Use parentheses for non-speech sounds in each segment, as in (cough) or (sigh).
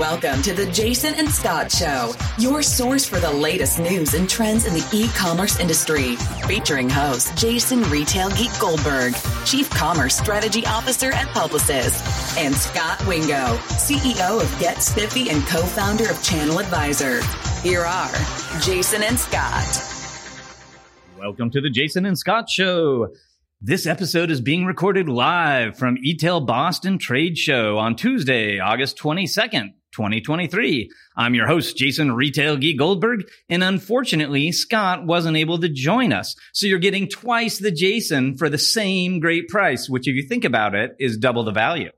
Welcome to the Jason and Scot Show, your source for the latest news and trends in the e commerce industry. Featuring host Jason Retail Geek Goldberg, Chief Commerce Strategy Officer and Publicis, and Scot Wingo, CEO of Get Spiffy and co founder of Channel Advisor. Here are Jason and Scot. Welcome to the Jason and Scot Show. This episode is being recorded live from eTail Boston Trade Show on Tuesday, August 22nd. 2023. I'm your host, Jason Retail Geek Goldberg, and unfortunately, Scot wasn't able to join us. So you're getting twice the Jason for the same great price, which if you think about it, is double the value.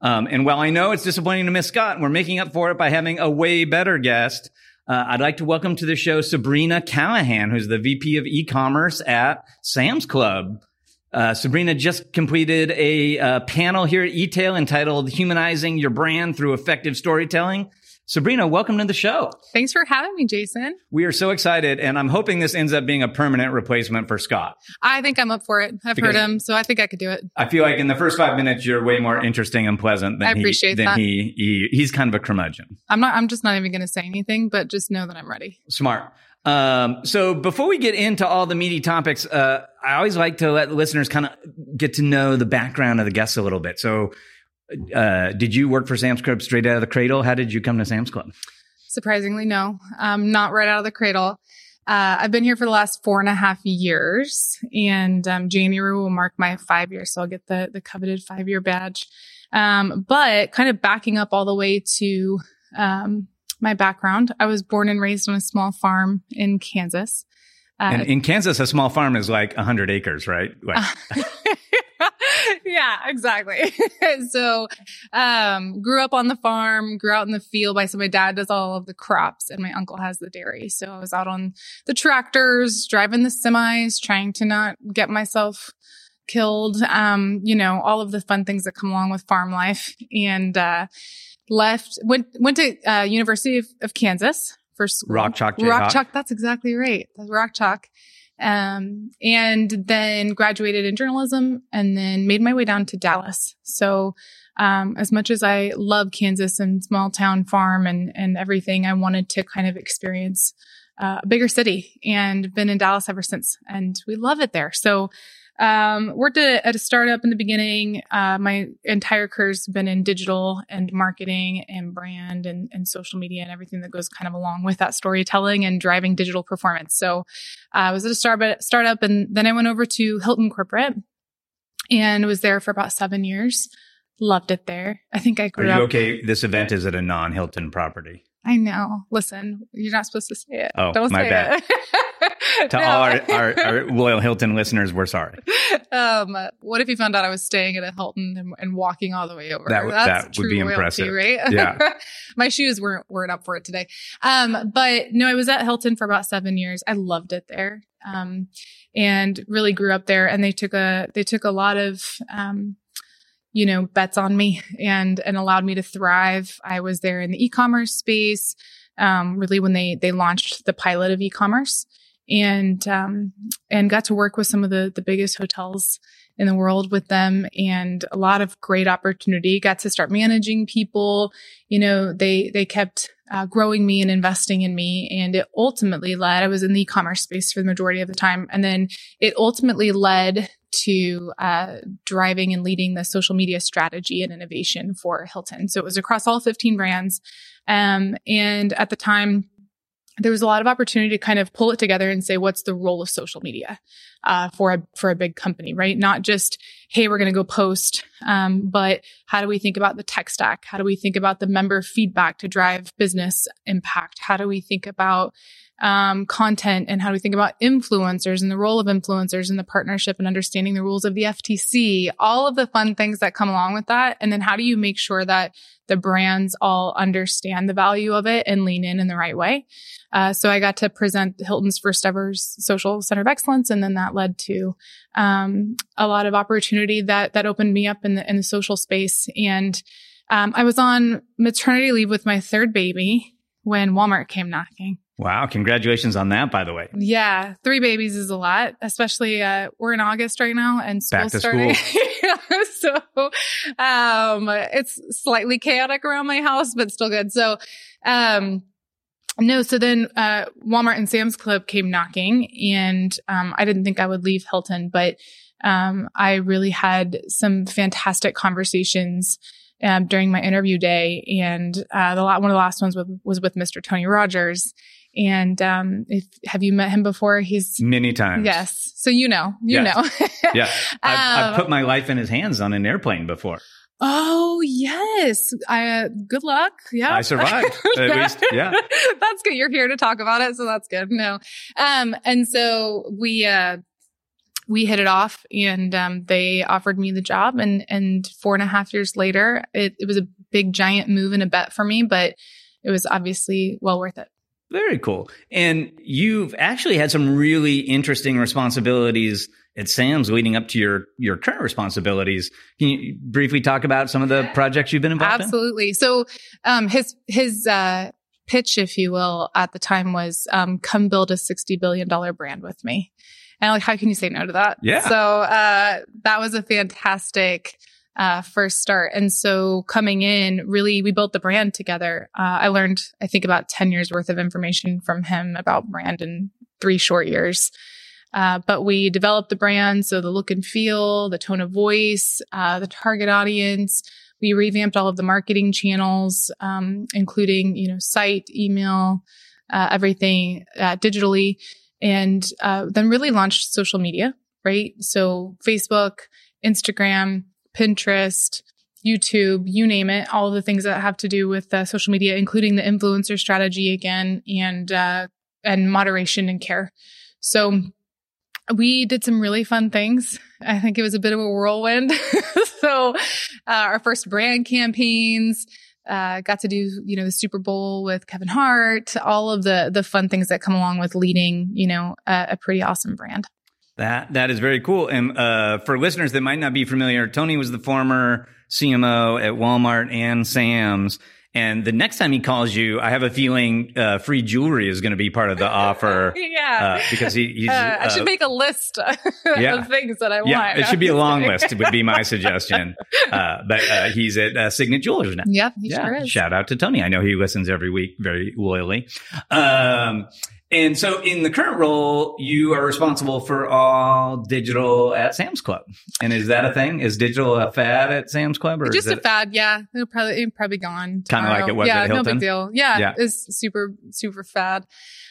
Um, and while I know it's disappointing to miss Scot, we're making up for it by having a way better guest. Uh, I'd like to welcome to the show Sabrina Callahan, who's the VP of e-commerce at Sam's Club. Uh, Sabrina just completed a uh, panel here at eTail entitled Humanizing Your Brand Through Effective Storytelling. Sabrina, welcome to the show. Thanks for having me, Jason. We are so excited, and I'm hoping this ends up being a permanent replacement for Scot. I think I'm up for it. I've because heard him, so I think I could do it. I feel like in the first five minutes, you're way more interesting and pleasant than I appreciate he, than that. He, he, he's kind of a curmudgeon. I'm not. I'm just not even going to say anything, but just know that I'm ready. Smart. Um, so before we get into all the meaty topics, uh, I always like to let the listeners kind of get to know the background of the guests a little bit. So, uh, did you work for Sam's Club straight out of the cradle? How did you come to Sam's Club? Surprisingly, no, um, not right out of the cradle. Uh, I've been here for the last four and a half years, and um, January will mark my five years, so I'll get the the coveted five year badge. Um, but kind of backing up all the way to um, my background. I was born and raised on a small farm in Kansas. Uh, and in Kansas, a small farm is like 100 acres, right? Like- (laughs) yeah, exactly. (laughs) so, um, grew up on the farm, grew out in the field by so my dad does all of the crops and my uncle has the dairy. So I was out on the tractors, driving the semis, trying to not get myself killed. Um, you know, all of the fun things that come along with farm life. And, uh, left, went, went to, uh, University of, of Kansas for school. Rock Chalk. Rock Chalk. That's exactly right. That's Rock Chalk. Um, and then graduated in journalism and then made my way down to Dallas. So, um, as much as I love Kansas and small town farm and, and everything, I wanted to kind of experience uh, a bigger city and been in Dallas ever since. And we love it there. So, um, worked at, at, a startup in the beginning. Uh, my entire career's been in digital and marketing and brand and, and, social media and everything that goes kind of along with that storytelling and driving digital performance. So uh, I was at a startup, startup and then I went over to Hilton Corporate and was there for about seven years. Loved it there. I think I grew Are you up. okay? This event is at a non Hilton property. I know. Listen, you're not supposed to say it. Oh, Don't my say bad. (laughs) (laughs) to No. all our, our, our loyal Hilton listeners, we're sorry. um, what if you found out I was staying at a Hilton and, and walking all the way over? That that would be impressive. right? Yeah. (laughs) My shoes weren't weren't up for it today. Um, but no, I was at Hilton for about seven years. I loved it there. Um, and really grew up there. And they took a they took a lot of um, you know, bets on me and and allowed me to thrive. I was there in the e-commerce space, um, really when they they launched the pilot of e-commerce and um, and got to work with some of the the biggest hotels in the world with them and a lot of great opportunity. Got to start managing people. You know they they kept uh, growing me and investing in me and it ultimately led i was in the e-commerce space for the majority of the time and then it ultimately led to uh, driving and leading the social media strategy and innovation for hilton. So it was across all 15 brands. Um, and at the time there was a lot of opportunity to kind of pull it together and say what's the role of social media uh, for a for a big company right? Not just hey we're going to go post um, but how do we think about the tech stack? How do we think about the member feedback to drive business impact? How do we think about um, content and how do we think about influencers and the role of influencers and the partnership and understanding the rules of the FTC, all of the fun things that come along with that. And then how do you make sure that the brands all understand the value of it and lean in in the right way? Uh, so I got to present Hilton's first ever social center of excellence. And then that led to, um, a lot of opportunity that, that opened me up in the, in the social space. And, um, I was on maternity leave with my third baby when Walmart came knocking. Wow. Congratulations on that, by the way. Yeah, three babies is a lot, especially uh, we're in August right now and school Back to starting. (laughs) so um, it's slightly chaotic around my house, but still good. So um, no, so then uh, Walmart and Sam's Club came knocking, and um, I didn't think I would leave Hilton, but um, I really had some fantastic conversations um, during my interview day, and uh, the one of the last ones was, was with Mr. Tony Rogers. And um, if have you met him before? He's many times. Yes, so you know, you Yes. know. (laughs) Yeah, I've, I've Um, put my life in his hands on an airplane before. Oh yes, I. Uh, good luck. Yeah, I survived. (laughs) At least, yeah. (laughs) that's good. You're here to talk about it, so that's good. No, um, and so we uh we hit it off, and um, they offered me the job, and and four and a half years later, it, it was a big giant move and a bet for me, but it was obviously well worth it. Very cool. And you've actually had some really interesting responsibilities at Sam's leading up to your your current responsibilities. Can you briefly talk about some of the projects you've been involved Absolutely. So, um, his his uh, pitch, if you will, at the time was, um, "Come build a sixty billion dollar brand with me." And like, how can you say no to that? Yeah. So uh, that was a fantastic uh, first start. And so coming in, really, we built the brand together. Uh, I learned, I think, about ten years worth of information from him about brand in three short years. Uh, but we developed the brand, so the look and feel, the tone of voice, uh, the target audience. We revamped all of the marketing channels, um, including you know site, email, uh, everything uh, digitally, and uh, then really launched social media. Right, so Facebook, Instagram, Pinterest, YouTube, you name it, all the things that have to do with uh, social media, including the influencer strategy again, and uh, and moderation and care. So we did some really fun things. I think it was a bit of a whirlwind. (laughs) so uh, our first brand campaigns, uh, got to do you know the Super Bowl with Kevin Hart, all of the the fun things that come along with leading you know a, a pretty awesome brand. That that is very cool. And uh, for listeners that might not be familiar, Tony was the former CMO at Walmart and Sam's. And the next time he calls you, I have a feeling uh, free jewelry is going to be part of the offer (laughs) yeah. uh, because he, he's. Uh, I should uh, make a list (laughs) yeah. of things that I want. yeah, want. it should be a long list. Would be my (laughs) suggestion. Uh, but uh, he's at uh, Signet Jewelers now. Yeah, he sure is. Shout out to Tony. I know he listens every week very loyally. Um, and so in the current role, you are responsible for all digital at Sam's Club. And is that a thing? Is digital a fad at Sam's Club or Just a fad, yeah. It'll probably it'll probably gone. Kinda like it was yeah, at no big deal. Yeah, Yeah. it's super super fad.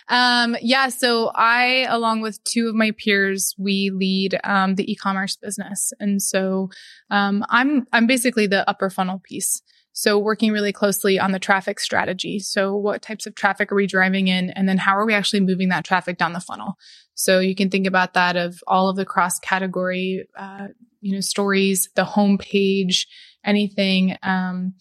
Um, yeah. So I, along with two of my peers, we lead um, the e-commerce business, and so um, I'm I'm basically the upper funnel piece. So working really closely on the traffic strategy. So what types of traffic are we driving in? And then how are we actually moving that traffic down the funnel? So you can think about that of all of the cross category, uh, you know, stories, the homepage, anything, um,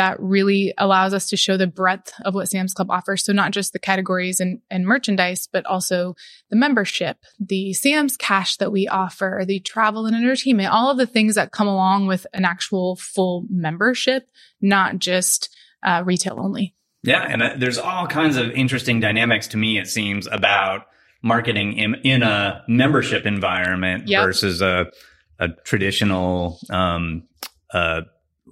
that really allows us to show the breadth of what Sam's Club offers. So not just the categories and, and merchandise, but also the membership, the Sam's cash that we offer, the travel and entertainment, all of the things that come along with an actual full membership, not just uh, retail only. Yeah, and uh, there's all kinds of interesting dynamics to me. It seems about marketing in, in a membership environment Yep. versus a a traditional um, uh,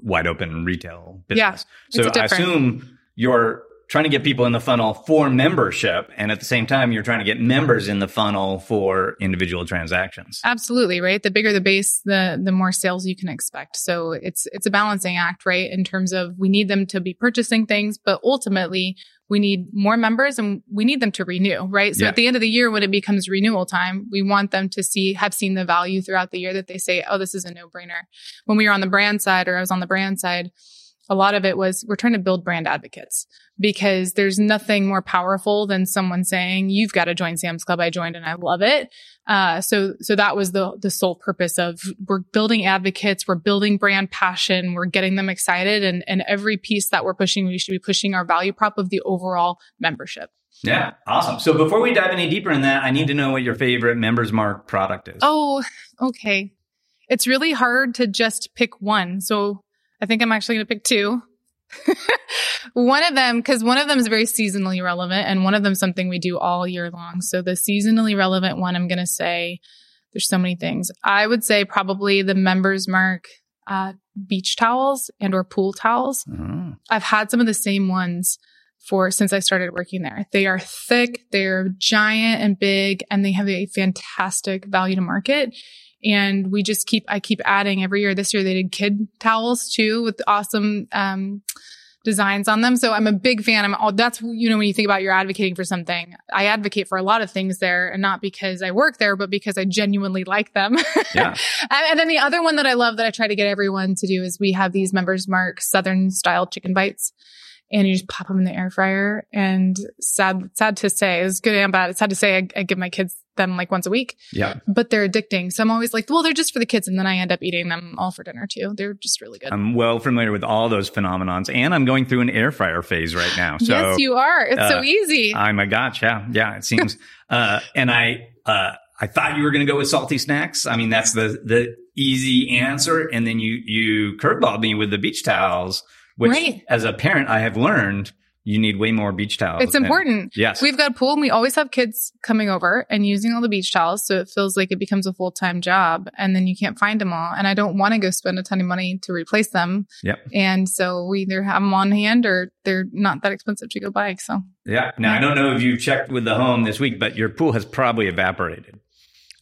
wide open retail business. Yeah, so I assume you're trying to get people in the funnel for membership, and at the same time, you're trying to get members in the funnel for individual transactions. Absolutely, right? The bigger the base, the the more sales you can expect. So it's it's a balancing act, right? In terms of we need them to be purchasing things, but ultimately we need more members and we need them to renew, right? So Yeah. at the end of the year when it becomes renewal time, we want them to see have seen the value throughout the year that they say, "Oh, this is a no-brainer." When we were on the brand side or I was on the brand side, a lot of it was we're trying to build brand advocates because there's nothing more powerful than someone saying, you've got to join Sam's Club. I joined and I love it. Uh, so, so that was the, the sole purpose of we're building advocates. We're building brand passion. We're getting them excited. And, and every piece that we're pushing, we should be pushing our value prop of the overall membership. Yeah, awesome. So before we dive any deeper in that, I need to know what your favorite Members Mark product is. Oh, okay. It's really hard to just pick one. So I think I'm actually going to pick two. (laughs) one of them, because one of them is very seasonally relevant and one of them something we do all year long. So the seasonally relevant one, I'm going to say There's so many things. I would say probably the Members Mark uh, beach towels and or pool towels. Oh. I've had some of the same ones for since I started working there. They are thick, they're giant and big, and they have a fantastic value to market. And we just keep, I keep adding every year. This year they did kid towels too with awesome, um, designs on them. So I'm a big fan. I'm all that's, you know, when you think about you're advocating for something, I advocate for a lot of things there and not because I work there, but because I genuinely like them. (laughs) Yeah. and, and then the other one that I love that I try to get everyone to do is we have these members mark Southern style chicken bites and you just pop them in the air fryer. And sad, sad to say, it's good and bad. It's sad to say I, I give my kids them like once a week, Yeah. but they're addicting. So I'm always like, well, they're just for the kids. And then I end up eating them all for dinner too. They're just really good. I'm well familiar with all those phenomenons, and I'm going through an air fryer phase right now. (laughs) So yes, you are. It's so uh, easy. I'm a gotcha. Yeah, it seems. (laughs) uh, and I, uh, I thought you were going to go with salty snacks. I mean, that's the the easy answer. And then you you curveballed me with the beach towels, which, Right. as a parent, I have learned you need way more beach towels. it's important. yes. We've got a pool and we always have kids coming over and using all the beach towels. So it feels like it becomes a full time job and then you can't find them all. And I don't want to go spend a ton of money to replace them. Yep. And so we either have them on hand or they're not that expensive to go buy. So, Yeah. Now I don't know if you checked with the home this week, but your pool has probably evaporated.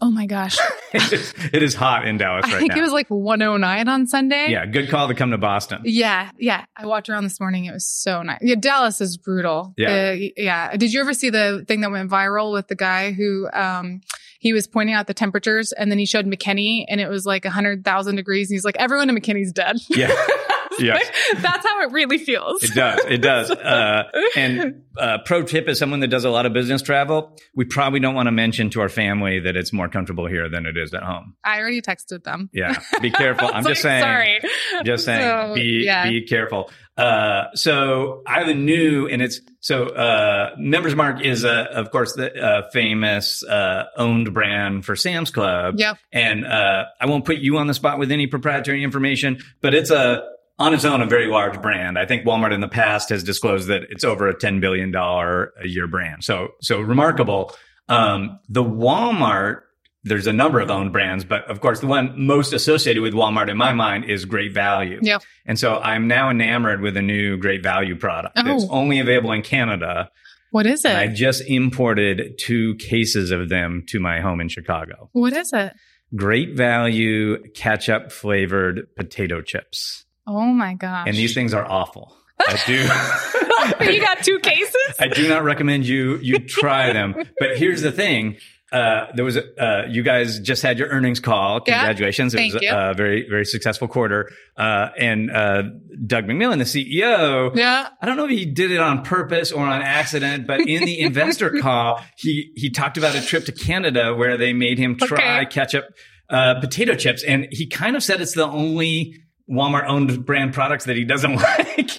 Oh my gosh. (laughs) it is hot in Dallas I right think now. it was like 109 on Sunday. yeah. Good call to come to Boston. Yeah, yeah. I walked around this morning. It was so nice. Yeah, Dallas is brutal. Yeah. Uh, yeah. Did you ever see the thing that went viral with the guy who um he was pointing out the temperatures and then he showed McKinney and it was like 100,000 degrees and he's like everyone in McKinney's dead. Yeah. (laughs) Yeah. (laughs) That's how it really feels. It does. It does. (laughs) Uh, and uh, pro tip as someone that does a lot of business travel, we probably don't want to mention to our family that it's more comfortable here than it is at home. I already texted them. Yeah. Be careful. (laughs) I'm It's just like, saying. Sorry. Just saying. So, be yeah. be careful. Uh, so I have a new, and it's so uh, Members Mark is a, of course, the uh, famous uh, owned brand for Sam's Club. Yep. And uh, I won't put you on the spot with any proprietary information, but it's a on its own a very large brand. I think Walmart in the past has disclosed that it's over a ten billion dollar a year brand. So so remarkable. Um, the Walmart. There's a number of owned brands, but of course, the one most associated with Walmart in my mind is Great Value. Yep. And so I'm now enamored with a new Great Value product that's Oh. only available in Canada. What is it? I just imported two cases of them to my home in Chicago. What is it? Great Value ketchup flavored potato chips. Oh my gosh. And these things are awful. I do. (laughs) (laughs) you got two cases? I do not recommend you you try them. But here's the thing. Uh, there was a, uh, you guys just had your earnings call. Yeah. Congratulations. Thank it was you. a very, very successful quarter. Uh, and, uh, Doug McMillon, the CEO, yeah. I don't know if he did it on purpose or on accident, but in the investor (laughs) call, he, he talked about a trip to Canada where they made him try Okay. ketchup, uh, potato chips. And he kind of said it's the only Walmart owned brand products that he doesn't (laughs) like.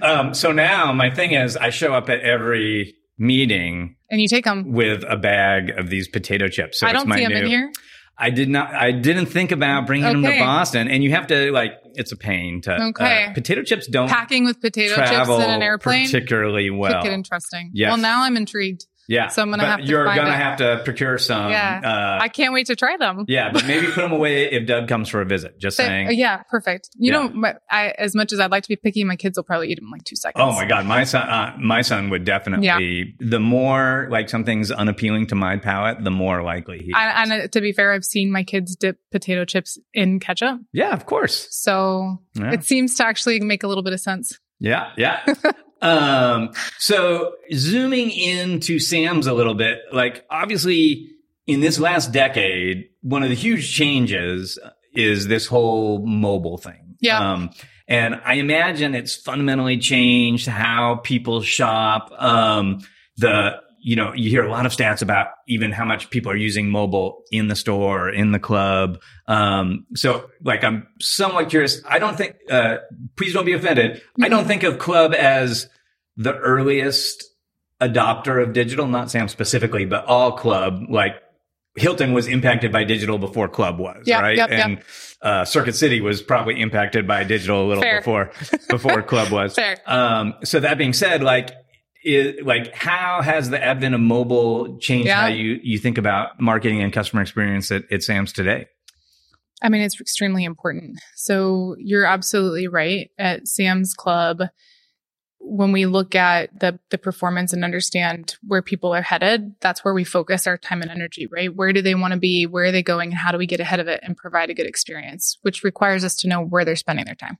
Um, so now my thing is I show up at every meeting And you take them. with a bag of these potato chips. So I it's don't my see them new, in here. I did not, I didn't think about bringing them to Boston and you have to like, it's a pain to, uh, potato chips don't Packing with potato chips in an airplane. particularly well. Could get interesting. Yes. Well, now I'm intrigued. Yeah. So I'm gonna have to You're gonna have to procure some. Yeah. Uh, I can't wait to try them. yeah, but maybe put them away if Doug comes for a visit. Just But- saying. yeah, perfect. You Yeah. know, I, as much as I'd like to be picky, my kids will probably eat them in like two seconds. Oh my God, my son, uh, my son would definitely. Yeah. The more like something's unappealing to my palate, the more likely he. I, and uh, to be fair, I've seen my kids dip potato chips in ketchup, yeah, of course. so Yeah. it seems to actually make a little bit of sense. Yeah, yeah. (laughs) um, so zooming into Sam's a little bit, like obviously in this last decade, one of the huge changes is this whole mobile thing. Yeah. Um, and I imagine it's fundamentally changed how people shop. Um, the, you know, you hear a lot of stats about even how much people are using mobile in the store, in the club. Um, so like, I'm somewhat curious. I don't think, uh, please don't be offended. I don't think of club as the earliest adopter of digital, not Sam specifically, but all club, like Hilton was impacted by digital before club was, Yep, right? yep, yep. and, uh, Circuit City was probably impacted by digital a little Fair. before, before (laughs) club was. Fair. Um, so that being said, like, is, like how has the advent of mobile changed Yeah. how you you think about marketing and customer experience at, at Sam's today? I mean, it's extremely important. So you're absolutely right. At Sam's Club, when we look at the the performance and understand where people are headed, that's where we focus our time and energy, right? Where do they want to be? Where are they going? And how do we get ahead of it and provide a good experience? Which requires us to know where they're spending their time.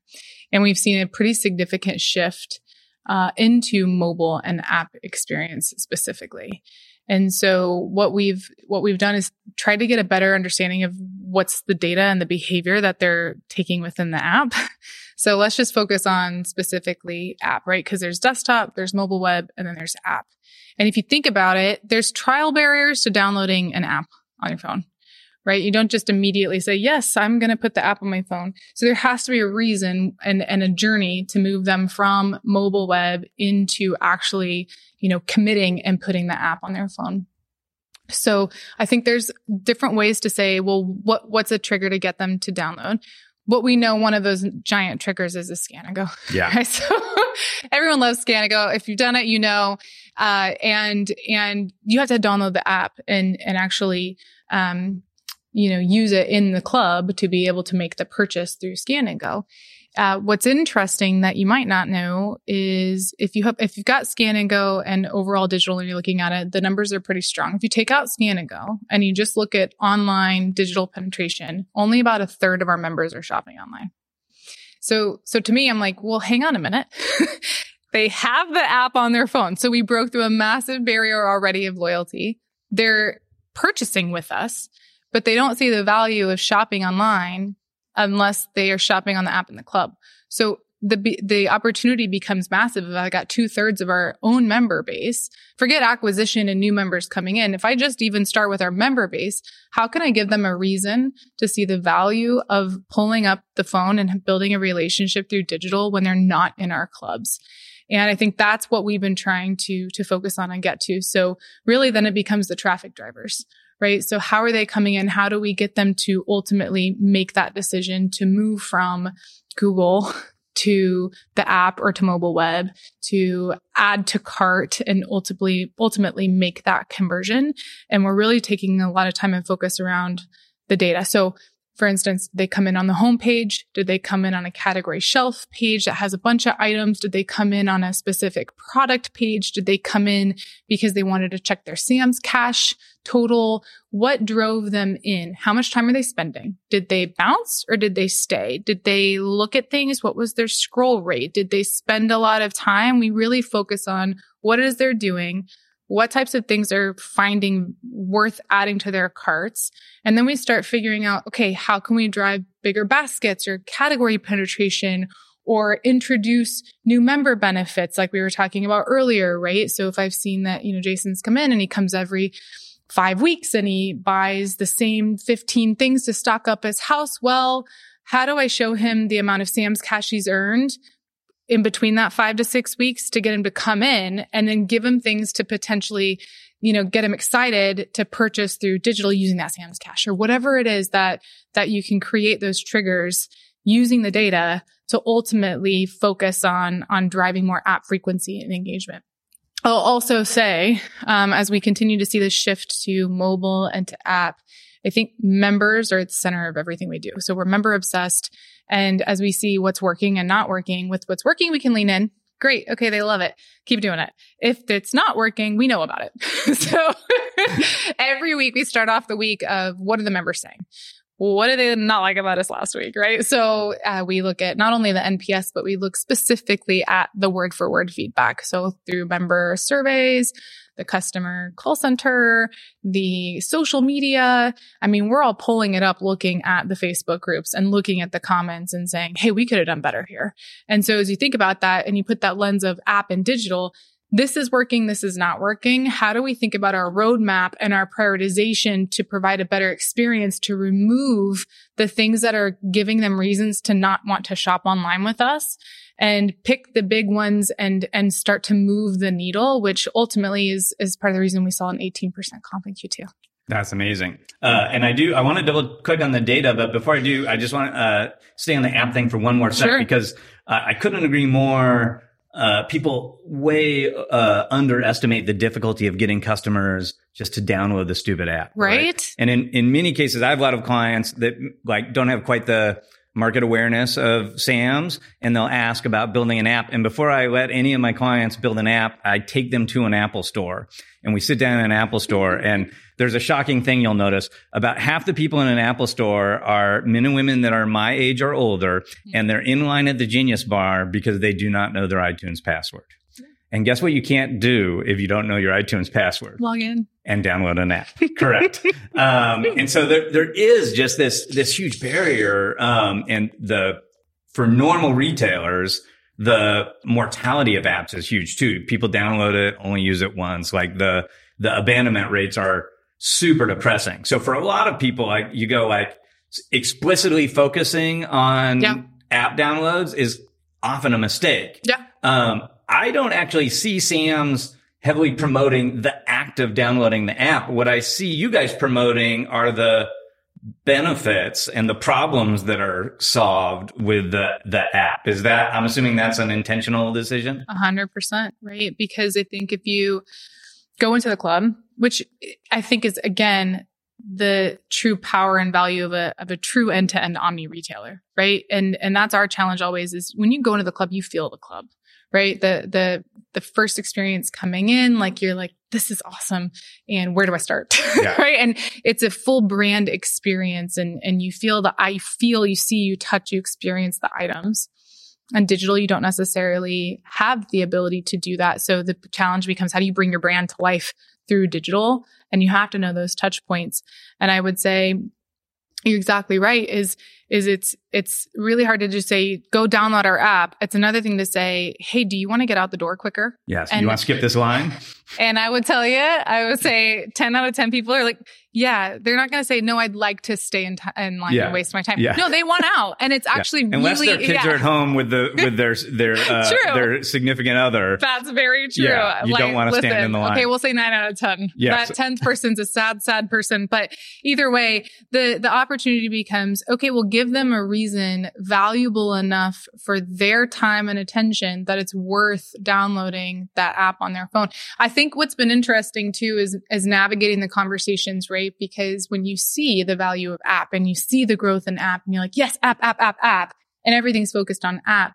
And we've seen a pretty significant shift uh, into mobile and app experience specifically. And so what we've what we've done is try to get a better understanding of what's the data and the behavior that they're taking within the app. (laughs) So let's just focus on specifically app, right? Because there's desktop, there's mobile web, and then there's app. And if you think about it, there's trial barriers to downloading an app on your phone, right? You don't just immediately say, yes, I'm going to put the app on my phone. So there has to be a reason and, and a journey to move them from mobile web into actually, you know, committing and putting the app on their phone. So I think there's different ways to say, well, what, what's a trigger to get them to download? What we know one of those giant triggers is a scan and go. (laughs) Yeah. Right. So (laughs) everyone loves scan and go. If you've done it, you know, uh, and, and you have to download the app and, and actually, um, you know, use it in the club to be able to make the purchase through scan and go. Uh, what's interesting that you might not know is if you have, if you've got scan and go and overall digital and you're looking at it, the numbers are pretty strong. If you take out scan and go and you just look at online digital penetration, only about a third of our members are shopping online. So, so to me, I'm like, well, hang on a minute. (laughs) they have the app on their phone. So we broke through a massive barrier already of loyalty. They're purchasing with us, but they don't see the value of shopping online unless they are shopping on the app in the club. So the the opportunity becomes massive if I got two thirds of our own member base. Forget acquisition and new members coming in. If I just even start with our member base, how can I give them a reason to see the value of pulling up the phone and building a relationship through digital when they're not in our clubs? And I think that's what we've been trying to to focus on and get to. So really then it becomes the traffic drivers right? So how are they coming in? How do we get them to ultimately make that decision to move from Google (laughs) to the app or to mobile web to add to cart and ultimately ultimately make that conversion and we're really taking a lot of time and focus around the data so for instance, did they come in on the homepage? Did they come in on a category shelf page that has a bunch of items? Did they come in on a specific product page? Did they come in because they wanted to check their Sam's cash total? What drove them in? How much time are they spending? Did they bounce or did they stay? Did they look at things? What was their scroll rate? Did they spend a lot of time? We really focus on what is they're doing what types of things are finding worth adding to their carts. And then we start figuring out, okay, how can we drive bigger baskets or category penetration or introduce new member benefits like we were talking about earlier, right? So if I've seen that, you know, Jason's come in and he comes every five weeks and he buys the same 15 things to stock up his house. Well, how do I show him the amount of Sam's cash he's earned in between that five to six weeks to get him to come in and then give him things to potentially, you know, get him excited to purchase through digital using that Sam's cash or whatever it is that, that you can create those triggers using the data to ultimately focus on, on driving more app frequency and engagement. I'll also say, um, as we continue to see the shift to mobile and to app, I think members are at the center of everything we do. So we're member obsessed. And as we see what's working and not working with what's working, we can lean in. Great. Okay. They love it. Keep doing it. If it's not working, we know about it. (laughs) so (laughs) every week we start off the week of what are the members saying? What did they not like about us last week? Right. So uh, we look at not only the NPS, but we look specifically at the word for word feedback. So through member surveys, the customer call center, the social media. I mean, we're all pulling it up, looking at the Facebook groups and looking at the comments and saying, Hey, we could have done better here. And so as you think about that and you put that lens of app and digital, this is working, this is not working. How do we think about our roadmap and our prioritization to provide a better experience to remove the things that are giving them reasons to not want to shop online with us and pick the big ones and and start to move the needle, which ultimately is is part of the reason we saw an 18% comp in Q2. That's amazing. Uh, and I do, I want to double click on the data, but before I do, I just want to uh, stay on the app thing for one more sec because uh, I couldn't agree more uh, people way uh, underestimate the difficulty of getting customers just to download the stupid app. Right. And in, in many cases, I have a lot of clients that like don't have quite the market awareness of SAMs and they'll ask about building an app. And before I let any of my clients build an app, I take them to an Apple store and we sit down in an Apple store mm-hmm. and there's a shocking thing you'll notice. About half the people in an Apple store are men and women that are my age or older, mm-hmm. and they're in line at the Genius Bar because they do not know their iTunes password. And guess what you can't do if you don't know your iTunes password? Log in. And download an app. Correct. Um, and so there, there is just this, this huge barrier. Um, and the, for normal retailers, the mortality of apps is huge too. People download it, only use it once. Like the, the abandonment rates are super depressing. So for a lot of people, like you go like explicitly focusing on Yeah. app downloads is often a mistake. Yeah. Um, I don't actually see Sam's heavily promoting the act of downloading the app. What I see you guys promoting are the benefits and the problems that are solved with the, the app. Is that, I'm assuming that's an intentional decision? A hundred percent, right? Because I think if you go into the club, which I think is again the true power and value of a of a true end to end omni retailer, right? And and that's our challenge always is when you go into the club, you feel the club, right? The the the first experience coming in, like you're like, this is awesome, and where do I start, Yeah. (laughs) right? And it's a full brand experience, and and you feel the I feel, you see, you touch, you experience the items and digital you don't necessarily have the ability to do that so the challenge becomes how do you bring your brand to life through digital and you have to know those touch points and i would say you're exactly right is is it's it's really hard to just say go download our app it's another thing to say hey do you want to get out the door quicker Yes. And- you want to skip this line? and i would tell you i would say 10 out of 10 people are like yeah they're not going to say no i'd like to stay in, t- in line Yeah. and waste my time Yeah. no they want out and it's actually Unless really their kids yeah. are at home with the with their their (laughs) uh, their significant other. That's very true. Yeah, you don't wanna stand in the line. Okay, we'll say nine out of ten. Yeah, That tenth person's a sad, sad person. But either way, the the opportunity becomes okay. We'll give them a reason valuable enough for their time and attention that it's worth downloading that app on their phone. I think what's been interesting too is is navigating the conversations, right? Because when you see the value of app and you see the growth in app, and you're like, yes, app, app, app, app, and everything's focused on app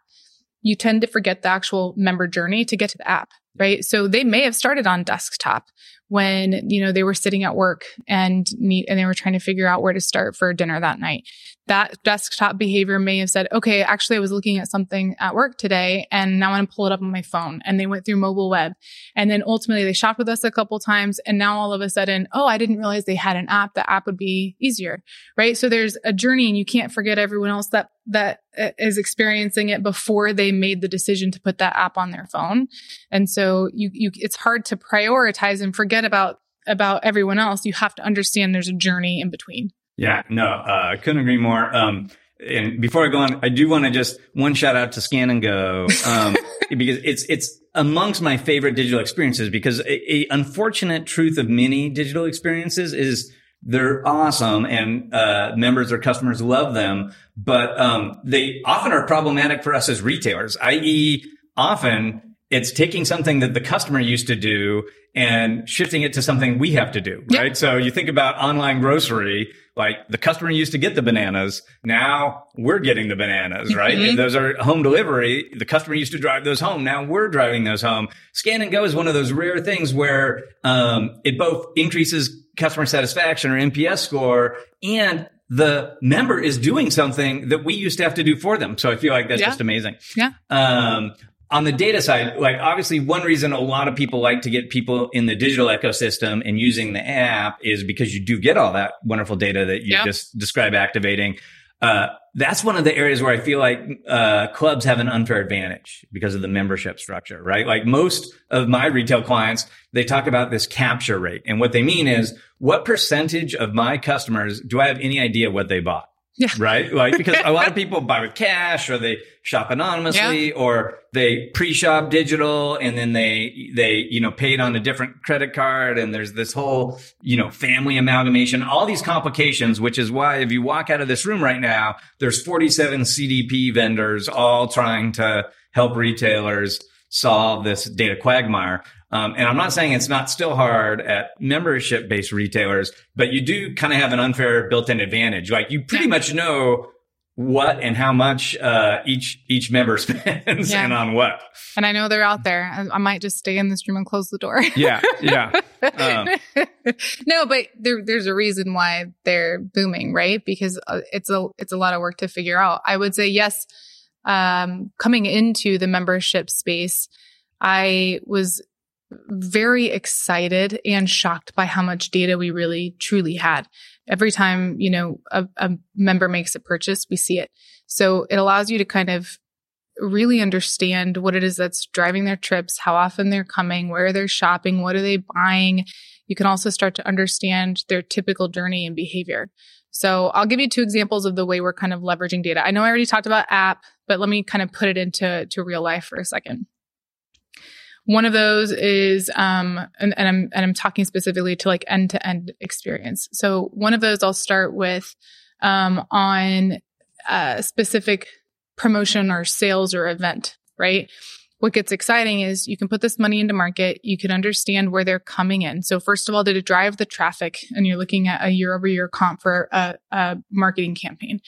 you tend to forget the actual member journey to get to the app, right? So they may have started on desktop when, you know, they were sitting at work and need, and they were trying to figure out where to start for dinner that night. That desktop behavior may have said, okay, actually I was looking at something at work today and now I'm going to pull it up on my phone. And they went through mobile web. And then ultimately they shopped with us a couple times. And now all of a sudden, oh, I didn't realize they had an app. The app would be easier, right? So there's a journey and you can't forget everyone else that that uh, experiencing it before they made the decision to put that app on their phone. And so you, you, it's hard to prioritize and forget about, about everyone else. You have to understand there's a journey in between. Yeah, no, uh, I couldn't agree more. Um, and before I go on, I do want to just one shout out to Scan and Go, um, (laughs) because it's, it's amongst my favorite digital experiences because a, a unfortunate truth of many digital experiences is they're awesome and, uh, members or customers love them, but, um, they often are problematic for us as retailers, i.e. often it's taking something that the customer used to do and shifting it to something we have to do, right? So you think about online grocery, like the customer used to get the bananas. Now we're getting the bananas, right? Mhm. Those are home delivery. The customer used to drive those home. Now we're driving those home. Scan and go is one of those rare things where, um, it both increases customer satisfaction or NPS score and the member is doing something that we used to have to do for them. So I feel like that's Yeah. just amazing. Yeah. Um, on the data side, like obviously one reason a lot of people like to get people in the digital ecosystem and using the app is because you do get all that wonderful data that you Yeah. just describe activating. Uh, that's one of the areas where I feel like, uh, clubs have an unfair advantage because of the membership structure, right? Like most of my retail clients, they talk about this capture rate. And what they mean is what percentage of my customers do I have any idea what they bought? Yeah. Right? Like, because a lot of (laughs) people buy with cash or they shop anonymously or they pre-shop digital and then they, they, you know, paid on a different credit card. And there's this whole, you know, family amalgamation, all these complications, which is why if you walk out of this room right now, there's 47 CDP vendors all trying to help retailers solve this data quagmire. Um, and I'm not saying it's not still hard at membership based retailers, but you do kind of have an unfair built in advantage. Like you pretty much know what and how much uh, each each member (laughs) spends yeah. and on what. And I know they're out there. I, I, might just stay in this room and close the door. yeah, yeah. (laughs) Um, no, but there, there's a reason why they're booming, right? Because uh, it's a it's a lot of work to figure out. I would say yes. Um, coming into the membership space, I was very excited and shocked by how much data we really truly had. Every time, you know, a, a, member makes a purchase, we see it. So it allows you to kind of really understand what it is that's driving their trips, how often they're coming, where they're shopping, what are they buying. You can also start to understand their typical journey and behavior. So I'll give you two examples of the way we're kind of leveraging data. I know I already talked about app, but let me kind of put it into to real life for a second. One of those is, um, and, and I'm and I'm talking specifically to like end to end experience. So one of those I'll start with um, on a specific promotion or sales or event, right? What gets exciting is you can put this money into market. You can understand where they're coming in. So first of all, did it drive the traffic? And you're looking at a year over year comp for a, a marketing campaign.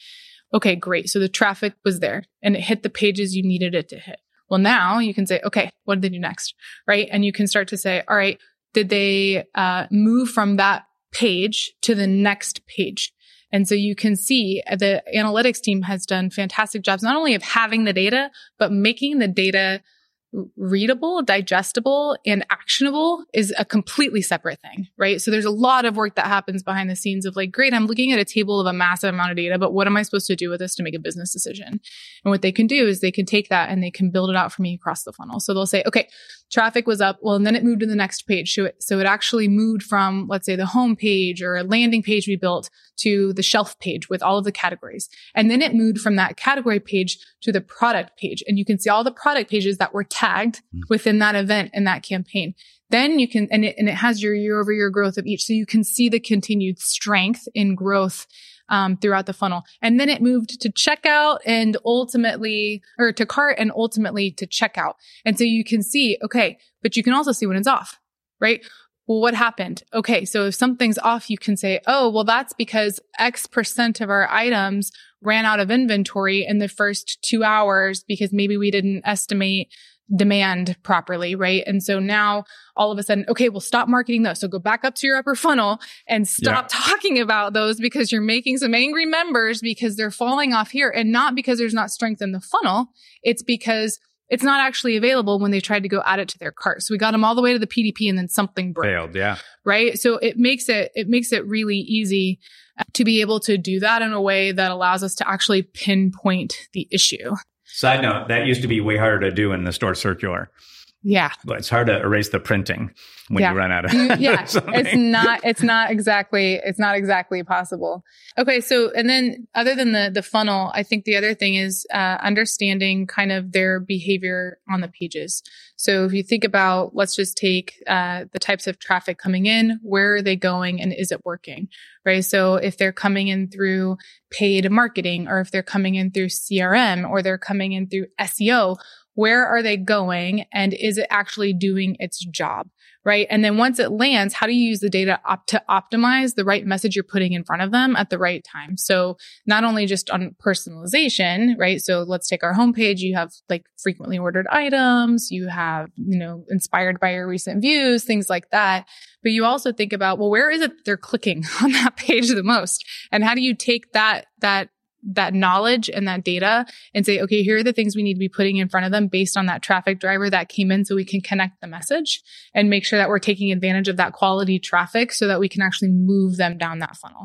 Okay, great. So the traffic was there and it hit the pages you needed it to hit. Well, now you can say, okay, what did they do next? Right. And you can start to say, all right, did they uh, move from that page to the next page? And so you can see the analytics team has done fantastic jobs, not only of having the data, but making the data readable, digestible, and actionable is a completely separate thing, right? So there's a lot of work that happens behind the scenes of like, great, I'm looking at a table of a massive amount of data, but what am I supposed to do with this to make a business decision? And what they can do is they can take that and they can build it out for me across the funnel. So they'll say, okay, traffic was up. Well, and then it moved to the next page. So it, so it actually moved from, let's say, the home page or a landing page we built to the shelf page with all of the categories. And then it moved from that category page to the product page. And you can see all the product pages that were tagged mm. within that event and that campaign. Then you can, and it, and it has your year over year growth of each. So you can see the continued strength in growth um, throughout the funnel. And then it moved to checkout and ultimately, or to cart and ultimately to checkout. And so you can see, okay, but you can also see when it's off, right? Well, what happened? Okay. So if something's off, you can say, oh, well, that's because X percent of our items ran out of inventory in the first two hours because maybe we didn't estimate demand properly, right? And so now all of a sudden, okay, well, stop marketing those. So go back up to your upper funnel and stop yeah. (laughs) talking about those because you're making some angry members because they're falling off here and not because there's not strength in the funnel. It's because it's not actually available when they tried to go add it to their cart. So we got them all the way to the PDP and then something broke. Failed, yeah. Right. So it makes it, it makes it really easy uh, to be able to do that in a way that allows us to actually pinpoint the issue. Side note, that used to be way harder to do in the store circular. Yeah. But it's hard to erase the printing when yeah. you run out of (laughs) Yeah. (laughs) it's not it's not exactly it's not exactly possible. Okay, so and then other than the the funnel, I think the other thing is uh, understanding kind of their behavior on the pages. So if you think about let's just take uh, the types of traffic coming in, where are they going and is it working? Right? So if they're coming in through paid marketing or if they're coming in through CRM or they're coming in through SEO, where are they going and is it actually doing its job? Right. And then once it lands, how do you use the data op- to optimize the right message you're putting in front of them at the right time? So not only just on personalization, right? So let's take our homepage. You have like frequently ordered items. You have, you know, inspired by your recent views, things like that. But you also think about, well, where is it they're clicking (laughs) on that page the most? And how do you take that, that that knowledge and that data and say, okay, here are the things we need to be putting in front of them based on that traffic driver that came in so we can connect the message and make sure that we're taking advantage of that quality traffic so that we can actually move them down that funnel.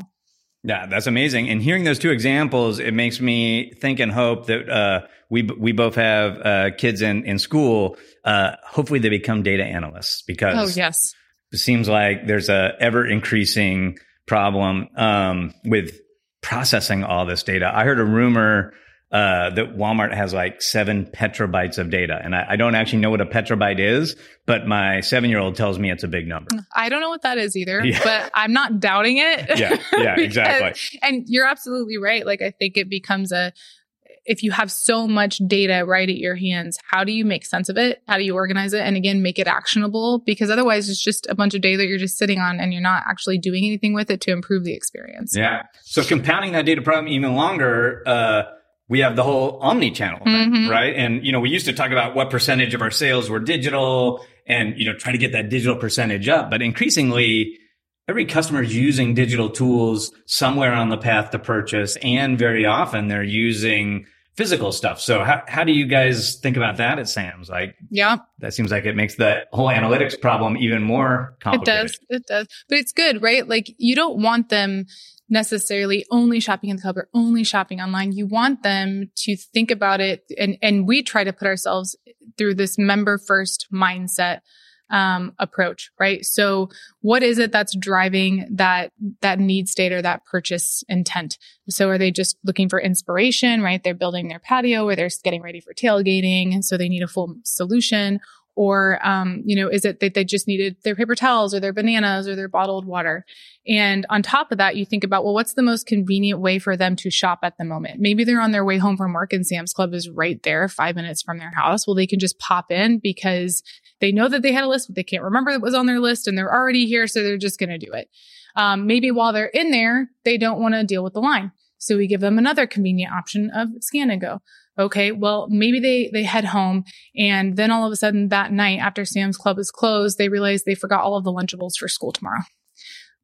Yeah, that's amazing. And hearing those two examples, it makes me think and hope that uh, we we both have uh, kids in in school. Uh, hopefully, they become data analysts because oh yes, it seems like there's a ever increasing problem um, with processing all this data. I heard a rumor uh, that Walmart has like seven petabytes of data. And I, I, don't actually know what a petabyte is, but my seven year old tells me it's a big number. I don't know what that is either, yeah. but I'm not doubting it. Yeah, yeah, (laughs) exactly. and you're absolutely right. Like, I think it becomes a, if you have so much data right at your hands, how do you make sense of it? How do you organize it? And again, make it actionable because otherwise it's just a bunch of data that you're just sitting on and you're not actually doing anything with it to improve the experience. Yeah. So compounding that data problem even longer, uh, we have the whole omni-channel thing, Mhm. right? And, you know, we used to talk about what percentage of our sales were digital and, you know, try to get that digital percentage up. But increasingly, every customer is using digital tools somewhere on the path to purchase. And very often they're using physical stuff. So how, how do you guys think about that at Sam's? Like, Yeah. that seems like it makes the whole analytics problem even more complicated. It does. It does. But it's good, right? Like you don't want them necessarily only shopping in the club or only shopping online. You want them to think about it and and we try to put ourselves through this member first mindset um approach, right? So what is it that's driving that that need state or that purchase intent? So are they just looking for inspiration, right? They're building their patio or they're getting ready for tailgating, so they need a full solution or um, you know is it that they just needed their paper towels or their bananas or their bottled water? And on top of that you think about well what's the most convenient way for them to shop at the moment? Maybe they're on their way home from work and sam's club is right there five minutes from their house. Well they can just pop in because they know that they had a list but they can't remember it was on their list and they're already here so they're just going to do it. Um, maybe while they're in there they don't want to deal with the line. So we give them another convenient option of scan and go Okay. Well, maybe they, they head home and then all of a sudden that night after Sam's Club is closed, they realize they forgot all of the Lunchables for school tomorrow.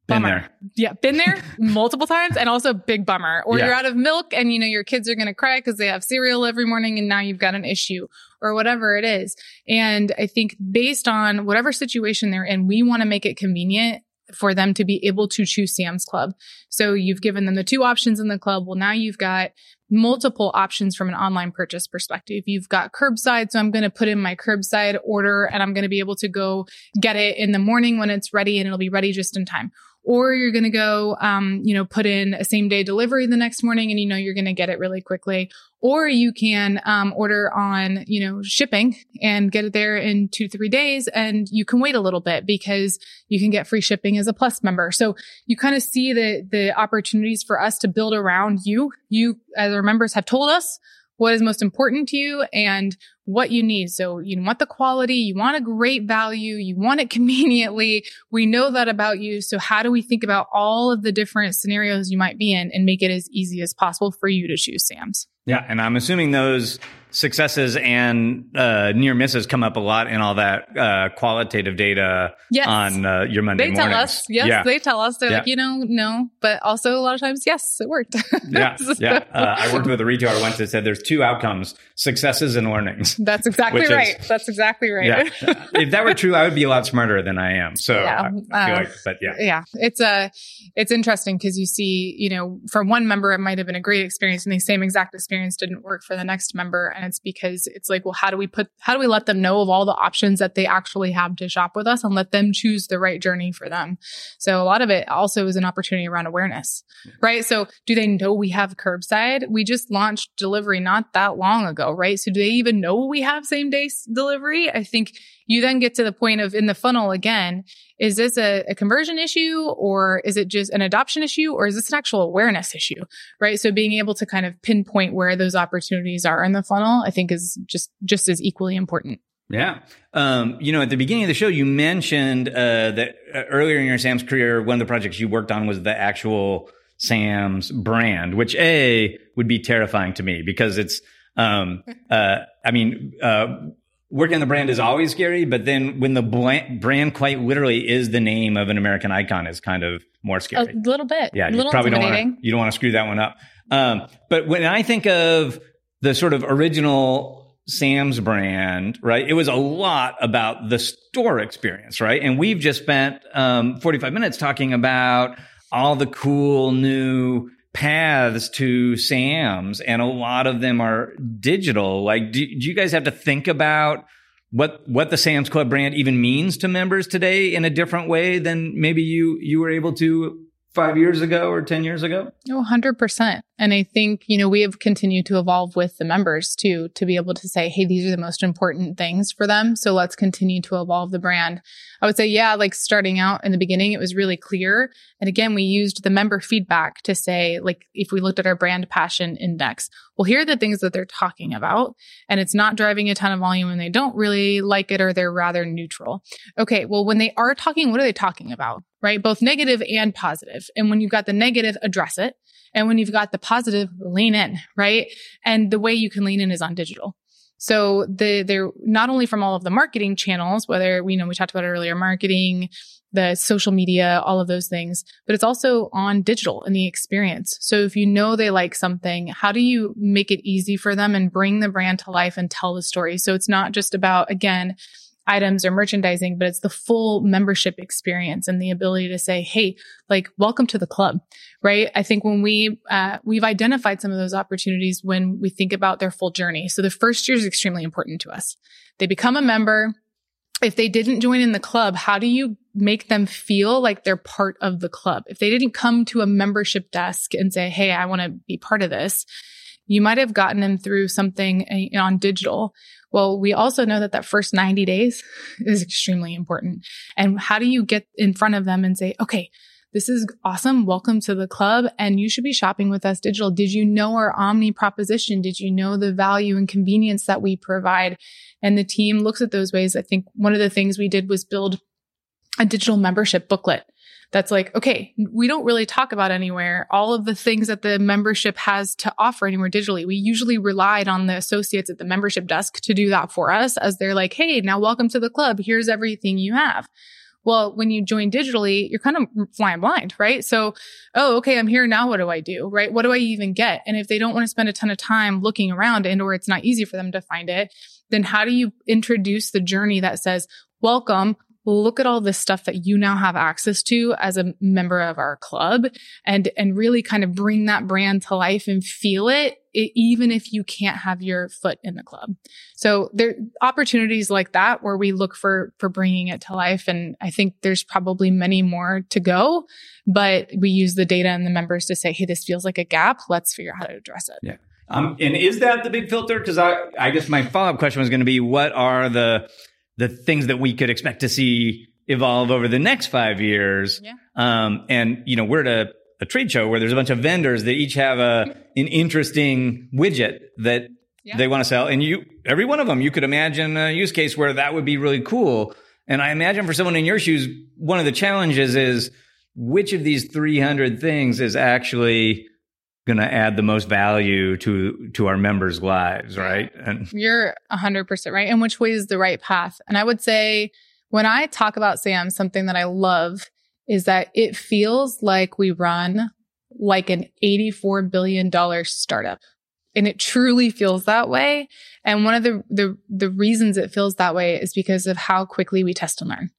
Been Bummer. there. Yeah. Been there (laughs) multiple times and also big bummer. Or Yeah. you're out of milk and you know, your kids are going to cry because they have cereal every morning and now you've got an issue or whatever it is. And I think based on whatever situation they're in, we want to make it convenient for them to be able to choose Sam's Club. So you've given them the two options in the club. Well, now you've got multiple options from an online purchase perspective. You've got curbside. So I'm going to put in my curbside order and I'm going to be able to go get it in the morning when it's ready and it'll be ready just in time. Or you're going to go, um, you know, put in a same day delivery the next morning and you know you're going to get it really quickly. Or you can um, order on, you know, shipping and get it there in two, three days. And you can wait a little bit because you can get free shipping as a plus member. So you kind of see the, the opportunities for us to build around you. You, as our members have told us, what is most important to you and what you need. So you want the quality, you want a great value, you want it (laughs) conveniently. We know that about you. So how do we think about all of the different scenarios you might be in and make it as easy as possible for you to choose Sam's? Yeah, and I'm assuming those successes and uh, near misses come up a lot in all that uh, qualitative data Yes. on uh, your Monday They tell mornings. us, yes, yeah, they tell us. They're Yeah. like, you know, no, but also a lot of times, yes, it worked. (laughs) yeah, So- yeah. Uh, I worked with a retailer once that said there's two outcomes: successes and learnings. That's exactly Which is- right. That's exactly right. Yeah, (laughs) if that were true, I would be a lot smarter than I am. So Yeah, I I feel uh, like, but yeah, yeah it's a it's interesting because you see you know for one member it might have been a great experience and the same exact experience didn't work for the next member it's because it's like well how do we put how do we let them know of all the options that they actually have to shop with us and let them choose the right journey for them? So a lot of it also is an opportunity around awareness right? So do they know we have curbside? We just launched delivery not that long ago right? So do they even know we have same day delivery? I think you then get to the point of in the funnel again is this a, a conversion issue or is it just an adoption issue or is this an actual awareness issue right so being able to kind of pinpoint where those opportunities are in the funnel i think is just just as equally important Yeah. Um, you know, at the beginning of the show, you mentioned uh, that uh, earlier in your Sam's career, one of the projects you worked on was the actual Sam's brand, which A would be terrifying to me because it's, um, (laughs) uh, I mean, uh, working on the brand is always scary, but then when the brand quite literally is the name of an American icon is kind of more scary. a little bit Yeah, you little probably don't want to. You don't want to screw that one up. Um, but when I think of the sort of original Sam's brand, right? It was a lot about the store experience, right? And we've just spent um, 45 minutes talking about all the cool new paths to Sam's, and a lot of them are digital. Like, do, do you guys have to think about? What what the Sam's Club brand even means to members today in a different way than maybe you you were able to five years ago or 10 years ago? Oh, 100%. And I think, you know, we have continued to evolve with the members too, to be able to say, hey, these are the most important things for them. So let's continue to evolve the brand. I would say, yeah, like starting out in the beginning, it was really clear. And again, we used the member feedback to say, like, if we looked at our brand passion index, well, here are the things that they're talking about, and it's not driving a ton of volume and they don't really like it or they're rather neutral. Okay, well, when they are talking, what are they talking about? Right? Both negative and positive. And when you've got the negative, address it. And when you've got the positive, lean in, right? And the way you can lean in is on digital. So the, they're not only from all of the marketing channels, whether we you know we talked about earlier, marketing, the social media, all of those things, but it's also on digital and the experience. So if you know they like something, how do you make it easy for them and bring the brand to life and tell the story? So it's not just about, again, items or merchandising, but it's the full membership experience and the ability to say, Hey, like, welcome to the club, right? I think when we, uh, we've identified some of those opportunities when we think about their full journey. So the first year is extremely important to us. They become a member if they didn't join in the club, how do you make them feel like they're part of the club? If they didn't come to a membership desk and say, Hey, I want to be part of this, you might have gotten them through something uh, on digital. Well, we also know that that first 90 days is extremely important. And how do you get in front of them and say, okay, this is awesome. Welcome to the club. And you should be shopping with us digital. Did you know our omni proposition? Did you know the value and convenience that we provide? And the team looks at those ways. I think one of the things we did was build a digital membership booklet that's like, okay, we don't really talk about anywhere all of the things that the membership has to offer anywhere digitally. We usually relied on the associates at the membership desk to do that for us as they're like, Hey, now welcome to the club. Here's everything you have. Well, when you join digitally, you're kind of flying blind, right? So, oh, okay, I'm here now. What do I do? Right? What do I even get? And if they don't want to spend a ton of time looking around and or it's not easy for them to find it, then how do you introduce the journey that says, welcome, look at all this stuff that you now have access to as a member of our club and and really kind of bring that brand to life and feel it, it, even if you can't have your foot in the club. So there are opportunities like that where we look for for bringing it to life and i think there's probably many more to go but we use the data and the members to say hey this feels like a gap. Let's figure out how to address it. Yeah. Um, and is that the big filter? Because I, I guess my follow up question was going to be, what are the the things that we could expect to see evolve over the next five years. Yeah. Um, and you know, we're at a, a, trade show where there's a bunch of vendors that each have a an interesting widget that yeah. they want to sell, and you every one of them you could imagine a use case where that would be really cool. And I imagine for someone in your shoes, one of the challenges is which of these 300 things is actually going to add the most value to to our members' lives, right? And you're 100% right. And which way is the right path? And I would say when I talk about Sam, something that I love is that it feels like we run like an $84 billion startup. And it truly feels that way. And one of the, the, the reasons it feels that way is because of how quickly we test and learn.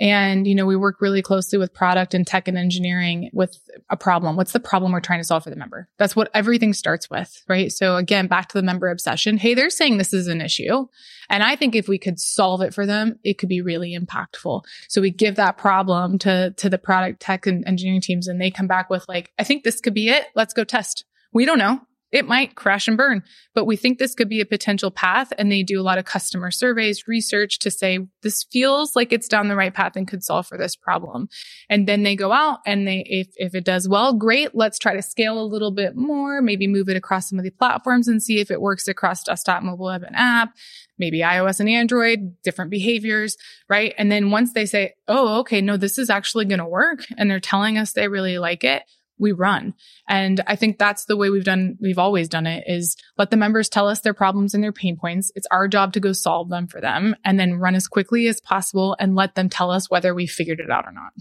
And, you know, we work really closely with product and tech and engineering with a problem. What's the problem we're trying to solve for the member? That's what everything starts with, right? So again, back to the member obsession. Hey, they're saying this is an issue. And I think if we could solve it for them, it could be really impactful. So we give that problem to, to the product tech and engineering teams and they come back with like, I think this could be it. Let's go test. We don't know it might crash and burn, but we think this could be a potential path. And they do a lot of customer surveys, research to say this feels like it's down the right path and could solve for this problem. And then they go out and they, if, if it does well, great. Let's try to scale a little bit more, maybe move it across some of the platforms and see if it works across desktop, mobile web and app, maybe iOS and Android, different behaviors, right? And then once they say, Oh, okay, no, this is actually going to work. And they're telling us they really like it we run. And I think that's the way we've done, we've always done it is let the members tell us their problems and their pain points. It's our job to go solve them for them and then run as quickly as possible and let them tell us whether we figured it out or not.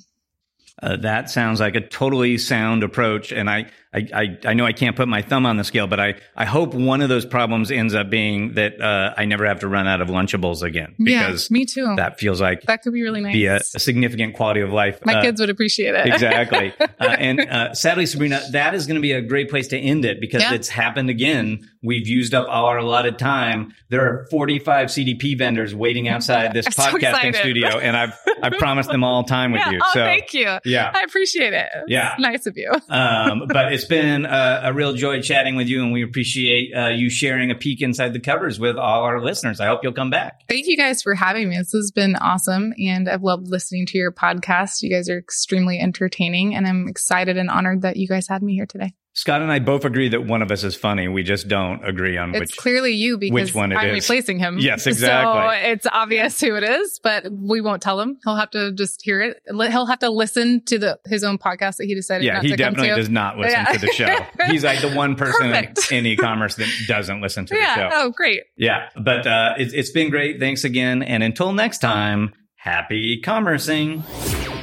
Uh, that sounds like a totally sound approach. And I, I, I, know I can't put my thumb on the scale, but I, I hope one of those problems ends up being that uh, I never have to run out of Lunchables again. Because yeah, me too. That feels like that could be really nice. Be a, a significant quality of life. My uh, kids would appreciate it. exactly. (laughs) Uh, and uh, sadly, Sabrina, that is going to be a great place to end it because yeah. it's happened again. We've used up all our allotted time. There are 45 CDP vendors waiting outside this (laughs) I'm podcasting so studio, and I've I've promised them all time with (laughs) yeah. you. Oh, so thank you. Yeah, I appreciate it. yeah, nice of you. (laughs) um, but it's been a, a, real joy chatting with you, and we appreciate uh, you sharing a peek inside the covers with all our listeners. I hope you'll come back. Thank you guys for having me. This has been awesome, and I've loved listening to your podcast. You guys are extremely entertaining, and I'm excited and honored that you guys had me here today. Scot and I both agree that one of us is funny. We just don't agree on It's which. clearly you because which one it I'm is. replacing him. Yes, (laughs) exactly. So it's obvious who it is, but we won't tell him. He'll have to just hear it. He'll have to listen to the his own podcast that he decided Yeah, he definitely does not listen Yeah. to the show. (laughs) He's like the one person Perfect. in e-commerce that doesn't listen to the show. Oh, great. Yeah, but uh, it's, it's been great. Thanks again, and until next time, happy e-commercing.